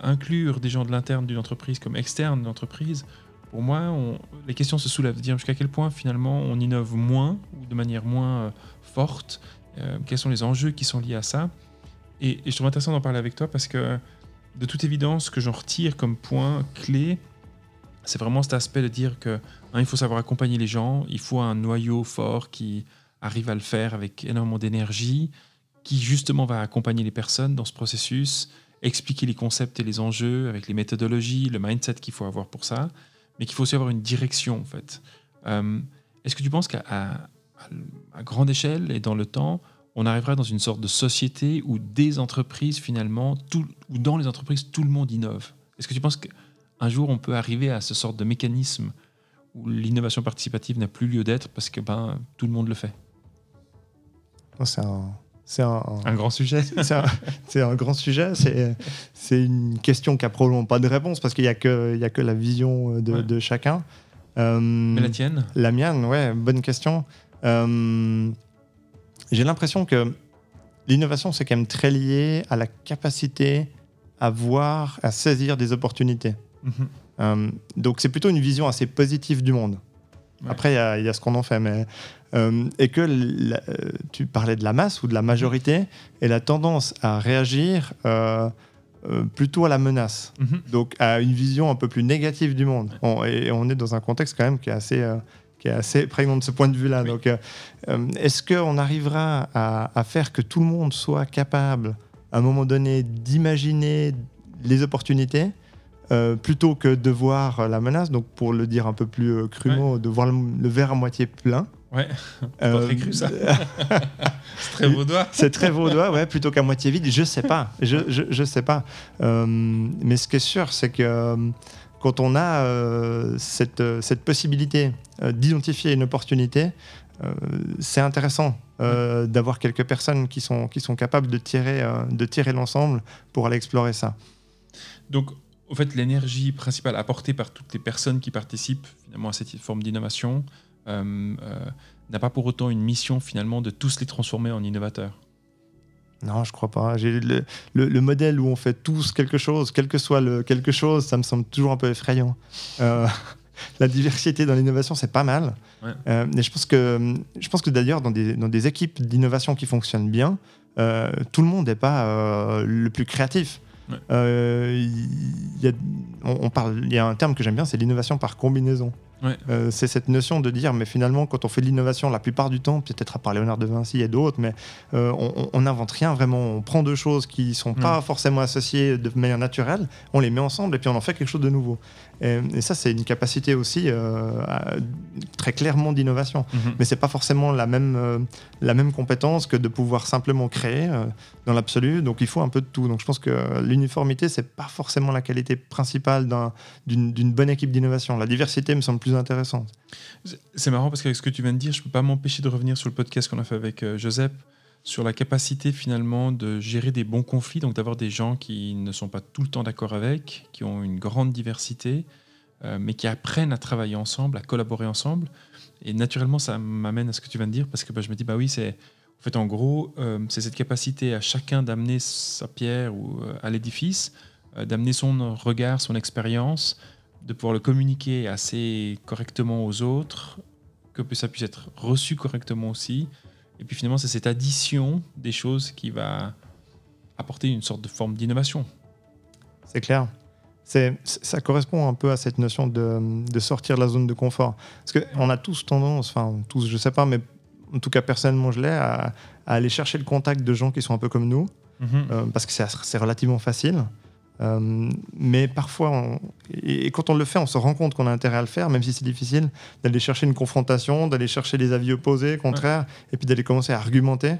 inclure des gens de l'interne d'une entreprise comme externe d'une entreprise, pour moi, les questions se soulèvent. Dire jusqu'à quel point finalement on innove moins ou de manière moins forte euh, quels sont les enjeux qui sont liés à ça. Et, je trouve intéressant d'en parler avec toi parce que, de toute évidence, ce que j'en retire comme point clé, c'est vraiment cet aspect de dire que hein, il faut savoir accompagner les gens, il faut un noyau fort qui arrive à le faire avec énormément d'énergie, qui justement va accompagner les personnes dans ce processus, expliquer les concepts et les enjeux avec les méthodologies, le mindset qu'il faut avoir pour ça, mais qu'il faut aussi avoir une direction en fait. Euh, est-ce que tu penses qu'à à grande échelle et dans le temps, on arrivera dans une sorte de société où des entreprises, finalement, tout, ou dans les entreprises, tout le monde innove. Est-ce que tu penses qu'un jour, on peut arriver à ce sorte de mécanisme où l'innovation participative n'a plus lieu d'être parce que ben, tout le monde le fait? C'est un, c'est un, un, grand sujet. c'est un, grand sujet. C'est une question qui n'a probablement pas de réponse parce qu'il n'y a, que, a que la vision de, de chacun. Euh, Mais la tienne? La mienne, ouais, bonne question. Euh, j'ai l'impression que l'innovation, c'est quand même très lié à la capacité à voir, à saisir des opportunités. Mhm. Euh, donc c'est plutôt une vision assez positive du monde. Après, il y, a ce qu'on en fait. Mais, euh, et que tu parlais de la masse ou de la majorité, et la tendance à réagir plutôt à la menace. Mhm. Donc à une vision un peu plus négative du monde. et on est dans un contexte quand même qui est assez qui est assez prégnant de ce point de vue-là. Donc, euh, euh, est-ce qu'on arrivera à, faire que tout le monde soit capable, à un moment donné, d'imaginer les opportunités euh, plutôt que de voir la menace Donc, pour le dire un peu plus crûment, de voir le, verre à moitié plein? Ouais, pas très cru ça. c'est très vaudois. c'est très vaudois, ouais, plutôt qu'à moitié vide. Je sais pas, je, je, je sais pas. mais ce qui est sûr, c'est que quand on a euh, cette, euh, cette, possibilité euh, d'identifier une opportunité, c'est intéressant d'avoir quelques personnes qui sont, capables de tirer, l'ensemble pour aller explorer ça. Donc, au fait, l'énergie principale apportée par toutes les personnes qui participent finalement à cette forme d'innovation n'a pas pour autant une mission finalement de tous les transformer en innovateurs. Non, je crois pas. J'ai le, le, modèle où on fait tous quelque chose, quel que soit le quelque chose, ça me semble toujours un peu effrayant. Euh, la diversité dans l'innovation, c'est pas mal. Euh, mais je pense que, je pense que d'ailleurs, dans des, dans des équipes d'innovation qui fonctionnent bien, euh, tout le monde n'est pas le plus créatif. y a, on, parle, il y a un terme que j'aime bien, c'est l'innovation par combinaison. Euh, c'est cette notion de dire, mais finalement, quand on fait de l'innovation, la plupart du temps, peut-être à part Léonard de Vinci et d'autres, mais euh, on n'invente rien vraiment. On prend deux choses qui ne sont pas forcément associées de manière naturelle, on les met ensemble et puis on en fait quelque chose de nouveau. Et, ça, c'est une capacité aussi euh, très clairement d'innovation. Mhm. Mais c'est pas forcément la même, la même compétence que de pouvoir simplement créer dans l'absolu. Donc il faut un peu de tout. Donc je pense que l'uniformité, c'est pas forcément la qualité principale d'une bonne équipe d'innovation. La diversité me semble plus intéressante. C'est marrant parce qu'avec ce que tu viens de dire, je ne peux pas m'empêcher de revenir sur le podcast qu'on a fait avec euh, Joseph sur la capacité finalement de gérer des bons conflits, donc d'avoir des gens qui ne sont pas tout le temps d'accord avec, qui ont une grande diversité, euh, mais qui apprennent à travailler ensemble, à collaborer ensemble. Et naturellement, ça m'amène à ce que tu viens de dire, parce que bah, je me dis, bah oui, c'est en fait en gros, euh, c'est cette capacité à chacun d'amener sa pierre ou, à l'édifice, d'amener son regard, son expérience, de pouvoir le communiquer assez correctement aux autres, que ça puisse être reçu correctement aussi. Et puis finalement, c'est cette addition des choses qui va apporter une sorte de forme d'innovation. C'est clair. C'est, ça correspond un peu à cette notion de, de sortir de la zone de confort. Parce qu'on a tous tendance, enfin tous, je sais pas, mais en tout cas personnellement je l'ai, à, aller chercher le contact de gens qui sont un peu comme nous, mhm. euh, parce que c'est, c'est relativement facile. Euh, mais parfois, et, quand on le fait, on se rend compte qu'on a intérêt à le faire, même si c'est difficile, d'aller chercher une confrontation, d'aller chercher des avis opposés, contraires, et puis d'aller commencer à argumenter.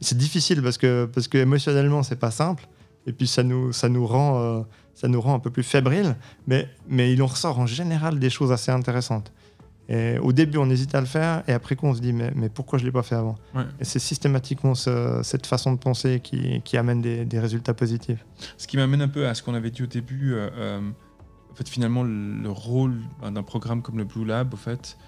C'est difficile parce que, parce que émotionnellement, c'est pas simple. Et puis ça nous, ça nous, rend, euh, ça nous rend un peu plus fébrile, mais, mais il en ressort en général des choses assez intéressantes. Et au début, on hésite à le faire, et après coup, on se dit, mais, mais pourquoi je ne l'ai pas fait avant Ouais. Et c'est systématiquement ce- cette façon de penser qui, qui amène des, des résultats positifs. Ce qui m'amène un peu à ce qu'on avait dit au début. euh, euh, en fait, finalement, le le rôle ben, d'un programme comme le Blue Lab, au fait,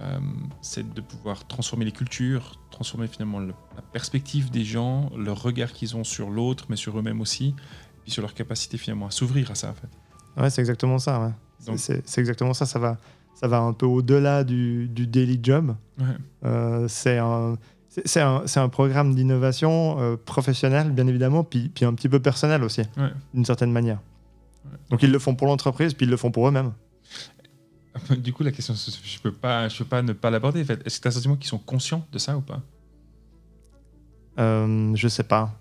euh, c'est de pouvoir transformer les cultures, transformer finalement le- la perspective des gens, le regard qu'ils ont sur l'autre, mais sur eux-mêmes aussi, et puis sur leur capacité finalement à s'ouvrir à ça, en fait. Ouais, c'est exactement ça. ouais. C'est exactement ça. Ça va, ça va un peu au-delà du, du daily job. Ouais. Euh, c'est un, programme d'innovation euh, professionnel, bien évidemment, puis, puis un petit peu personnel aussi, Ouais. d'une certaine manière. Ouais. Donc ils le font pour l'entreprise, puis ils le font pour eux-mêmes. Du coup, la question, je peux pas, je peux pas ne pas l'aborder. En fait. Est-ce que tu as le sentiment qu'ils sont conscients de ça ou pas? Euh, je sais pas.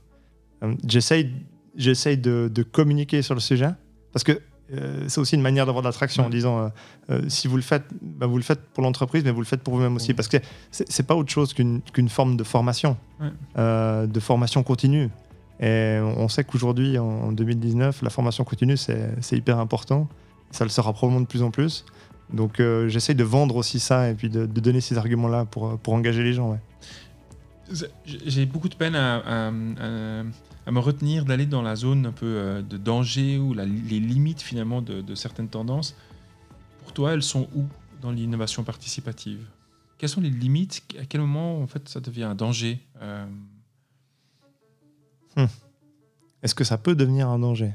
Euh, J'essaye j'essaye de, de communiquer sur le sujet parce que euh, c'est aussi une manière d'avoir de l'attraction en disant euh, euh, si vous le faites, bah, vous le faites pour l'entreprise, mais vous le faites pour vous-même aussi parce que c'est pas autre chose qu'une forme de formation, Ouais. euh, de formation continue. Et on sait qu'aujourd'hui, en, en 2019, la formation continue, c'est c'est hyper important. Ça le sera probablement de plus en plus. Donc j'essaye de vendre aussi ça et puis de, de donner ces arguments-là pour, pour engager les gens. ouais. J'ai beaucoup de peine à, à- à- à me retenir d'aller dans la zone un peu euh, de danger ou la- les limites finalement de, de certaines tendances. Pour toi, elles sont où dans l'innovation participative? Quelles sont les limites? À quel moment en fait ça devient un danger Euh, Est-ce que ça peut devenir un danger?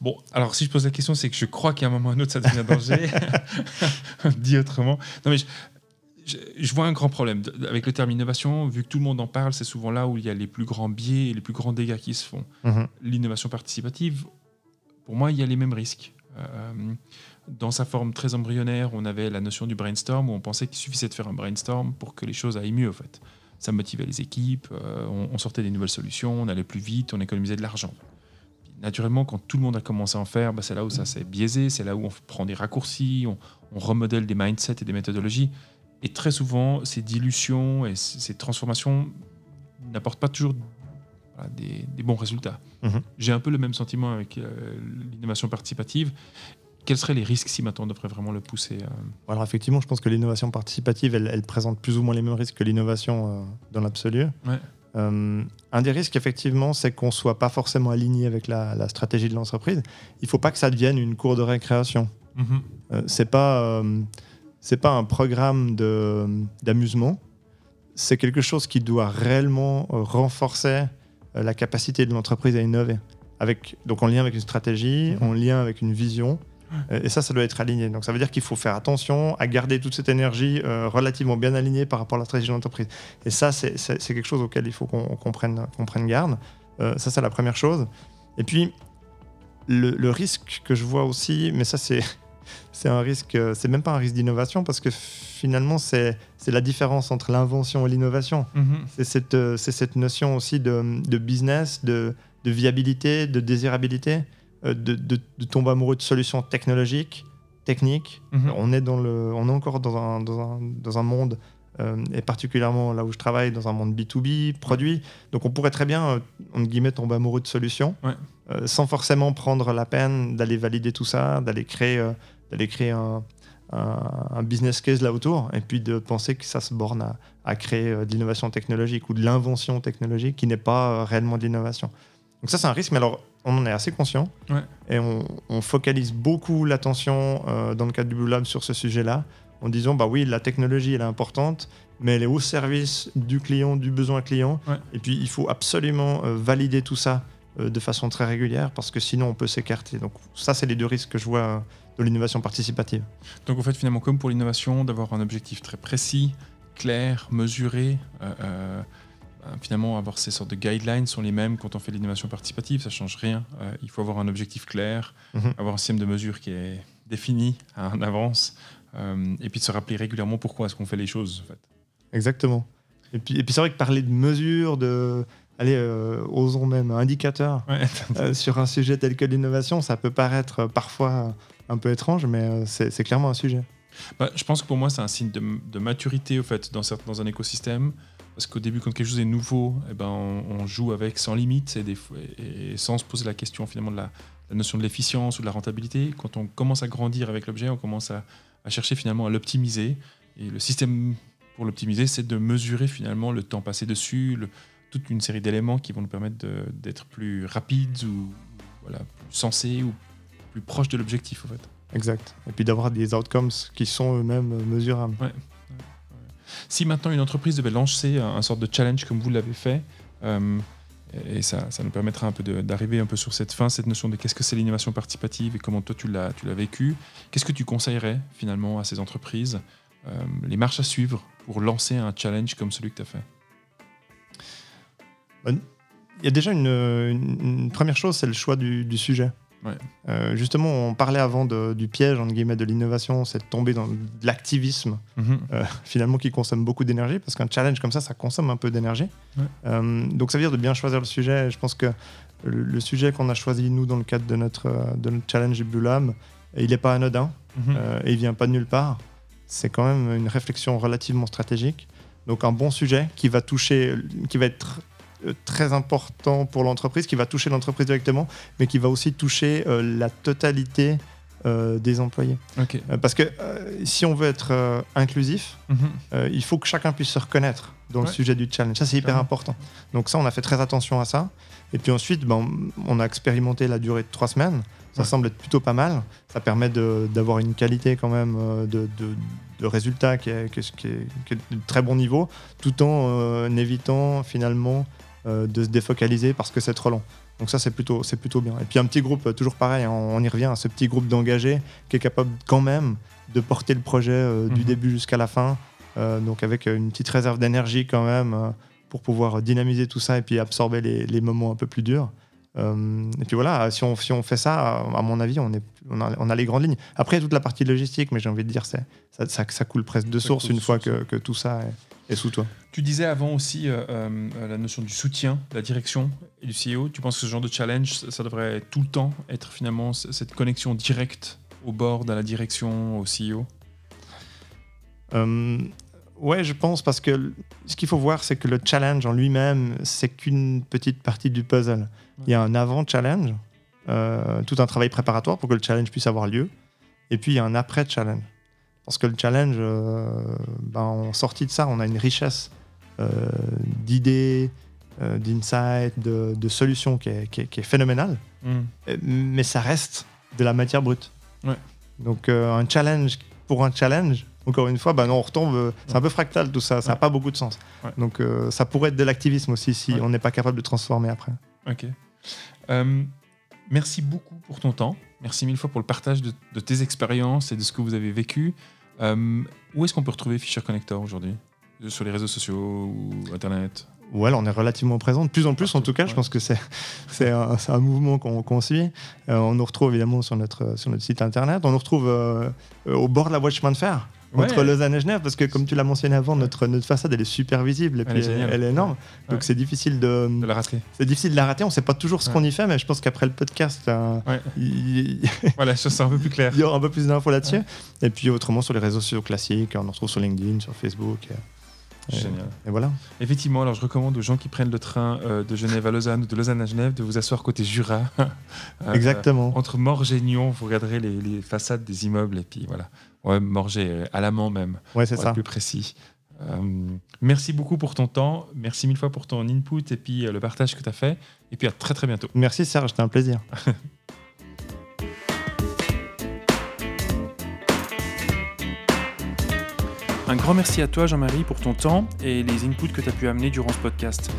Bon, alors si je pose la question, c'est que je crois qu'à un moment ou à un autre, ça devient un danger. Dit autrement. Non, mais je, je- je vois un grand problème avec le terme innovation. Vu que tout le monde en parle, c'est souvent là où il y a les plus grands biais et les plus grands dégâts qui se font. Mhm. L'innovation participative, pour moi, il y a les mêmes risques. Euh, dans sa forme très embryonnaire, on avait la notion du brainstorm où on pensait qu'il suffisait de faire un brainstorm pour que les choses aillent mieux. En fait. Ça motivait les équipes, euh, on, on sortait des nouvelles solutions, on allait plus vite, on économisait de l'argent. Naturellement, quand tout le monde a commencé à en faire, bah, c'est là où ça s'est biaisé, c'est là où on prend des raccourcis, on, on remodèle des mindsets et des méthodologies. Et très souvent, ces dilutions et ces transformations n'apportent pas toujours des, des bons résultats. Mhm. J'ai un peu le même sentiment avec euh, l'innovation participative. Quels seraient les risques si maintenant on devrait vraiment le pousser euh, Alors effectivement, je pense que l'innovation participative, elle, elle présente plus ou moins les mêmes risques que l'innovation euh, dans l'absolu. Ouais. Euh, un des risques, effectivement, c'est qu'on soit pas forcément aligné avec la, la stratégie de l'entreprise. Il faut pas que ça devienne une cour de récréation. Mhm. Euh, c'est pas euh, c'est pas un programme de d'amusement. C'est quelque chose qui doit réellement euh, renforcer euh, la capacité de l'entreprise à innover. Avec donc en lien avec une stratégie, Mhm. en lien avec une vision. Euh, Et ça, ça doit être aligné. Donc ça veut dire qu'il faut faire attention à garder toute cette énergie euh, relativement bien alignée par rapport à la stratégie de l'entreprise. Et ça, c'est quelque chose auquel il faut qu'on prenne, qu'on prenne garde. Euh, ça, c'est la première chose. Et puis, le, le risque que je vois aussi, mais ça, c'est c'est un risque, euh, c'est même pas un risque d'innovation parce que finalement, c'est la différence entre l'invention et l'innovation. C'est cette, euh, c'est cette notion aussi de, de business, de, de viabilité, de désirabilité, euh, de, de- tomber amoureux de solutions technologiques, techniques. Mhm. On, est dans le, on est encore dans un, dans un, dans un monde, et particulièrement là où je travaille, dans un monde B2B, produit. Donc on pourrait très bien, entre guillemets, tomber amoureux de solutions, Ouais. euh, sans forcément prendre la peine d'aller valider tout ça, d'aller créer, euh, d'aller créer un, un, un business case là autour, et puis de penser que ça se borne à, à créer euh, de l'innovation technologique ou de l'invention technologique qui n'est pas euh, réellement de l'innovation. Donc ça, c'est un risque, mais alors on en est assez conscient. Ouais. Et on, on focalise beaucoup l'attention euh, dans le cadre du Blue Lab sur ce sujet-là, en disant, bah oui, la technologie, elle est importante, mais elle est au service du client, du besoin client. Ouais. Et puis, il faut absolument euh, valider tout ça de façon très régulière, parce que sinon, on peut s'écarter. Donc ça, c'est les deux risques que je vois euh, de l'innovation participative. Donc en fait, finalement, comme pour l'innovation, d'avoir un objectif très précis, clair, mesuré, euh, euh, euh, finalement, avoir ces sortes de guidelines sont les mêmes quand on fait l'innovation participative, ça change rien. Euh, il faut avoir un objectif clair, Mhm. avoir un système de mesure qui est défini en avance, euh, et puis de se rappeler régulièrement pourquoi est-ce qu'on fait les choses. En fait. Exactement. Et puis, et puis c'est vrai que parler de mesures, de... Allez, euh, osons même indicateurs Ouais. euh, sur un sujet tel que l'innovation, ça peut paraître parfois un peu étrange, mais euh, c'est clairement un sujet. Bah, je pense que pour moi, c'est un signe de, de maturité au fait, dans, un écosystème. Parce qu'au début, quand quelque chose est nouveau, eh ben, on, on joue avec sans limite et, des sans se poser la question finalement de la, la notion de l'efficience ou de la rentabilité. Quand on commence à grandir avec l'objet, on commence à, à chercher finalement à l'optimiser. et le système pour l'optimiser, c'est de mesurer finalement le temps passé dessus, le- toute une série d'éléments qui vont nous permettre d'être plus rapides ou voilà, plus sensés ou plus proches de l'objectif en fait. Exact. Et puis d'avoir des outcomes qui sont eux-mêmes mesurables. Si maintenant une entreprise devait lancer un, un sorte de challenge comme vous l'avez fait, euh, et ça, ça nous permettra un peu d'arriver un peu sur cette fin, cette notion de qu'est-ce que c'est l'innovation participative et comment toi tu l'as tu l'as vécu, qu'est-ce que tu conseillerais finalement à ces entreprises, euh, les marches à suivre pour lancer un challenge comme celui que tu as fait? Il y a déjà une, une- une première chose, c'est le choix du, du sujet. Ouais. Euh, justement, on parlait avant de- du piège entre guillemets, de l'innovation, c'est de tomber dans de l'activisme euh, finalement qui consomme beaucoup d'énergie parce qu'un challenge comme ça, ça consomme un peu d'énergie. Ouais. Euh, donc ça veut dire de bien choisir le sujet. Je pense que le, le sujet qu'on a choisi nous dans le cadre de notre, euh, de notre challenge du Blue Lab, il n'est pas anodin Mhm. euh, et il vient pas de nulle part. C'est quand même une réflexion relativement stratégique. Donc un bon sujet qui va toucher, qui va être euh, très important pour l'entreprise, qui va toucher l'entreprise directement, mais qui va aussi toucher euh, la totalité euh, des employés. Euh, parce que euh, si on veut être euh, inclusif, Mhm. euh, il faut que chacun puisse se reconnaître dans le sujet du challenge. Ça, c'est hyper important. Donc ça, on a fait très attention à ça. Et puis ensuite, ben, on a expérimenté la durée de trois semaines. Ça Ouais. semble être plutôt pas mal. Ça permet d'avoir une qualité quand même euh, de, de- de résultat qui est, qui est- qui est- qui est de très bon niveau, tout en euh, évitant finalement euh, de se défocaliser parce que c'est trop long. Donc ça, c'est plutôt, c'est plutôt bien. Et puis un petit groupe, euh, toujours pareil, hein, on y revient, à ce petit groupe d'engagés qui est capable quand même de porter le projet euh, du Mhm. début jusqu'à la fin. Euh, donc avec une petite réserve d'énergie quand même pour pouvoir dynamiser tout ça et puis absorber les, les moments un peu plus durs. Euh, et puis voilà, si on, si on fait ça, à mon avis, on, est, on, a, on a les grandes lignes. Après, il y a toute la partie logistique, mais j'ai envie de dire, c'est, ça, ça, ça coule presque de Ça source une fois que, que tout ça est, est sous toi. Tu disais avant aussi euh, euh, la notion du soutien, de la direction et du CEO. Tu penses que ce genre de challenge, ça, devrait tout le temps être finalement cette connexion directe au board, à la direction, au CEO Euh, ouais, je pense, parce que ce qu'il faut voir, c'est que le challenge en lui-même, c'est qu'une petite partie du puzzle. Il y a un avant-challenge, euh, tout un travail préparatoire pour que le challenge puisse avoir lieu, et puis il y a un après-challenge. Parce que le challenge, euh, ben, en sortie de ça, on a une richesse euh, d'idées, d'insights, de, de solutions qui est, qui est- qui est phénoménale. Euh, mais ça reste de la matière brute. Ouais. Donc un challenge pour un challenge, encore une fois, bah non, on retombe. euh, C'est un peu fractal tout ça, ça n'a pas beaucoup de sens. Donc euh, ça pourrait être de l'activisme aussi si on n'est pas capable de transformer après. Ok. Euh, merci beaucoup pour ton temps. Merci mille fois pour le partage de, de tes expériences et de ce que vous avez vécu. Euh, où est-ce qu'on peut retrouver Fisher Connector aujourd'hui? Sur les réseaux sociaux ou Internet? Ouais, on est relativement présent, de plus en plus en tout cas. Je pense que c'est un, mouvement qu'on qu'on suit. Euh, on nous retrouve évidemment sur notre, sur notre site internet. On nous retrouve euh, au bord de la voie de chemin de fer. Entre. Lausanne et Genève, parce que comme tu l'as mentionné avant, notre, notre façade elle est super visible et Elle puis est elle est énorme. Ouais. Donc c'est difficile de, De la rater. c'est difficile de la rater. On sait pas toujours ce qu'on y fait, mais je pense qu'après le podcast, euh, il, voilà, ça un peu plus clair. il y aura un peu plus d'infos là-dessus. Et puis autrement sur les réseaux sociaux classiques, on nous retrouve sur LinkedIn, sur Facebook. Et- Génial. et voilà. Effectivement, alors je recommande aux gens qui prennent le train euh, de Genève à Lausanne ou de Lausanne à Genève de vous asseoir côté Jura. Euh, Exactement. entre Morges et Nyon, vous regarderez les, les façades des immeubles et puis voilà. Ouais, Morges euh, à l'amant même, Ouais, c'est pour ça. être plus précis. Euh, merci beaucoup pour ton temps, merci mille fois pour ton input et puis le partage que tu as fait. Et puis à très très bientôt. Merci Serge, c'était un plaisir. Un grand merci à toi Jean-Marie pour ton temps et les inputs que tu as pu amener durant ce podcast.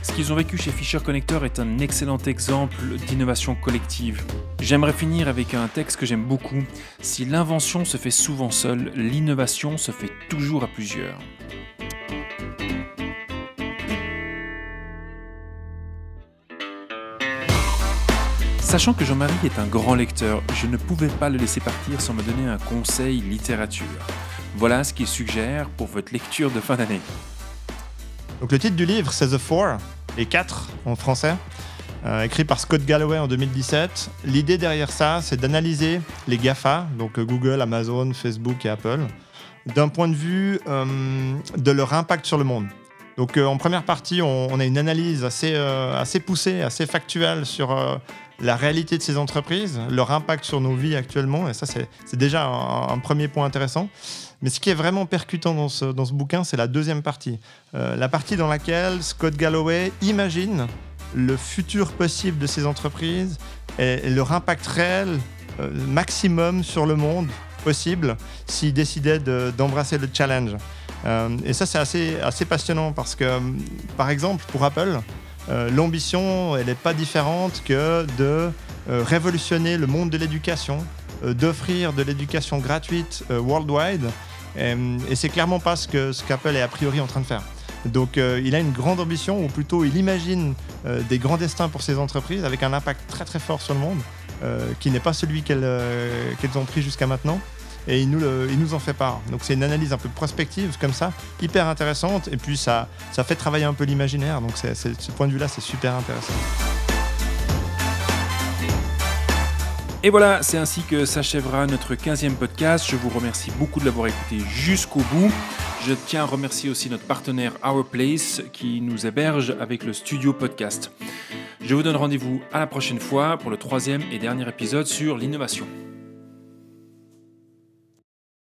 Ce qu'ils ont vécu chez Fisher Connector est un excellent exemple d'innovation collective. J'aimerais finir avec un texte que j'aime beaucoup. Si l'invention se fait souvent seule, l'innovation se fait toujours à plusieurs. Sachant que Jean-Marie est un grand lecteur, je ne pouvais pas le laisser partir sans me donner un conseil littérature. Voilà ce qu'il suggère pour votre lecture de fin d'année. Donc le titre du livre, c'est The Four, les quatre en français, euh, écrit par Scott Galloway en 2017. L'idée derrière ça, c'est d'analyser les GAFA, donc euh, Google, Amazon, Facebook et Apple, d'un point de vue euh, de leur impact sur le monde. Donc en première partie, on, a une analyse assez, assez poussée, assez factuelle sur la réalité de ces entreprises, leur impact sur nos vies actuellement, et ça c'est déjà un, premier point intéressant. Mais ce qui est vraiment percutant dans ce, dans ce bouquin, c'est la deuxième partie. la partie dans laquelle Scott Galloway imagine le futur possible de ces entreprises et, leur impact réel maximum sur le monde possible s'ils décidaient d'embrasser le challenge. Euh, et ça, c'est assez, assez passionnant parce que, par exemple, pour Apple, euh, l'ambition, elle n'est pas différente que de euh, révolutionner le monde de l'éducation, d'offrir de l'éducation gratuite worldwide. Et, c'est clairement pas ce que ce qu'Apple est a priori en train de faire. Donc il a une grande ambition, ou plutôt il imagine des grands destins pour ces entreprises avec un impact très très fort sur le monde, qui n'est pas celui qu'elles ont pris jusqu'à maintenant et il nous, en fait part. Donc c'est une analyse un peu prospective comme ça, hyper intéressante, et puis ça, ça fait travailler un peu l'imaginaire, donc ce point de vue-là, c'est super intéressant. Et voilà, c'est ainsi que s'achèvera notre 15e podcast. Je vous remercie beaucoup de l'avoir écouté jusqu'au bout. Je tiens à remercier aussi notre partenaire Our Place qui nous héberge avec le studio podcast. Je vous donne rendez-vous à la prochaine fois pour le troisième et dernier épisode sur l'innovation.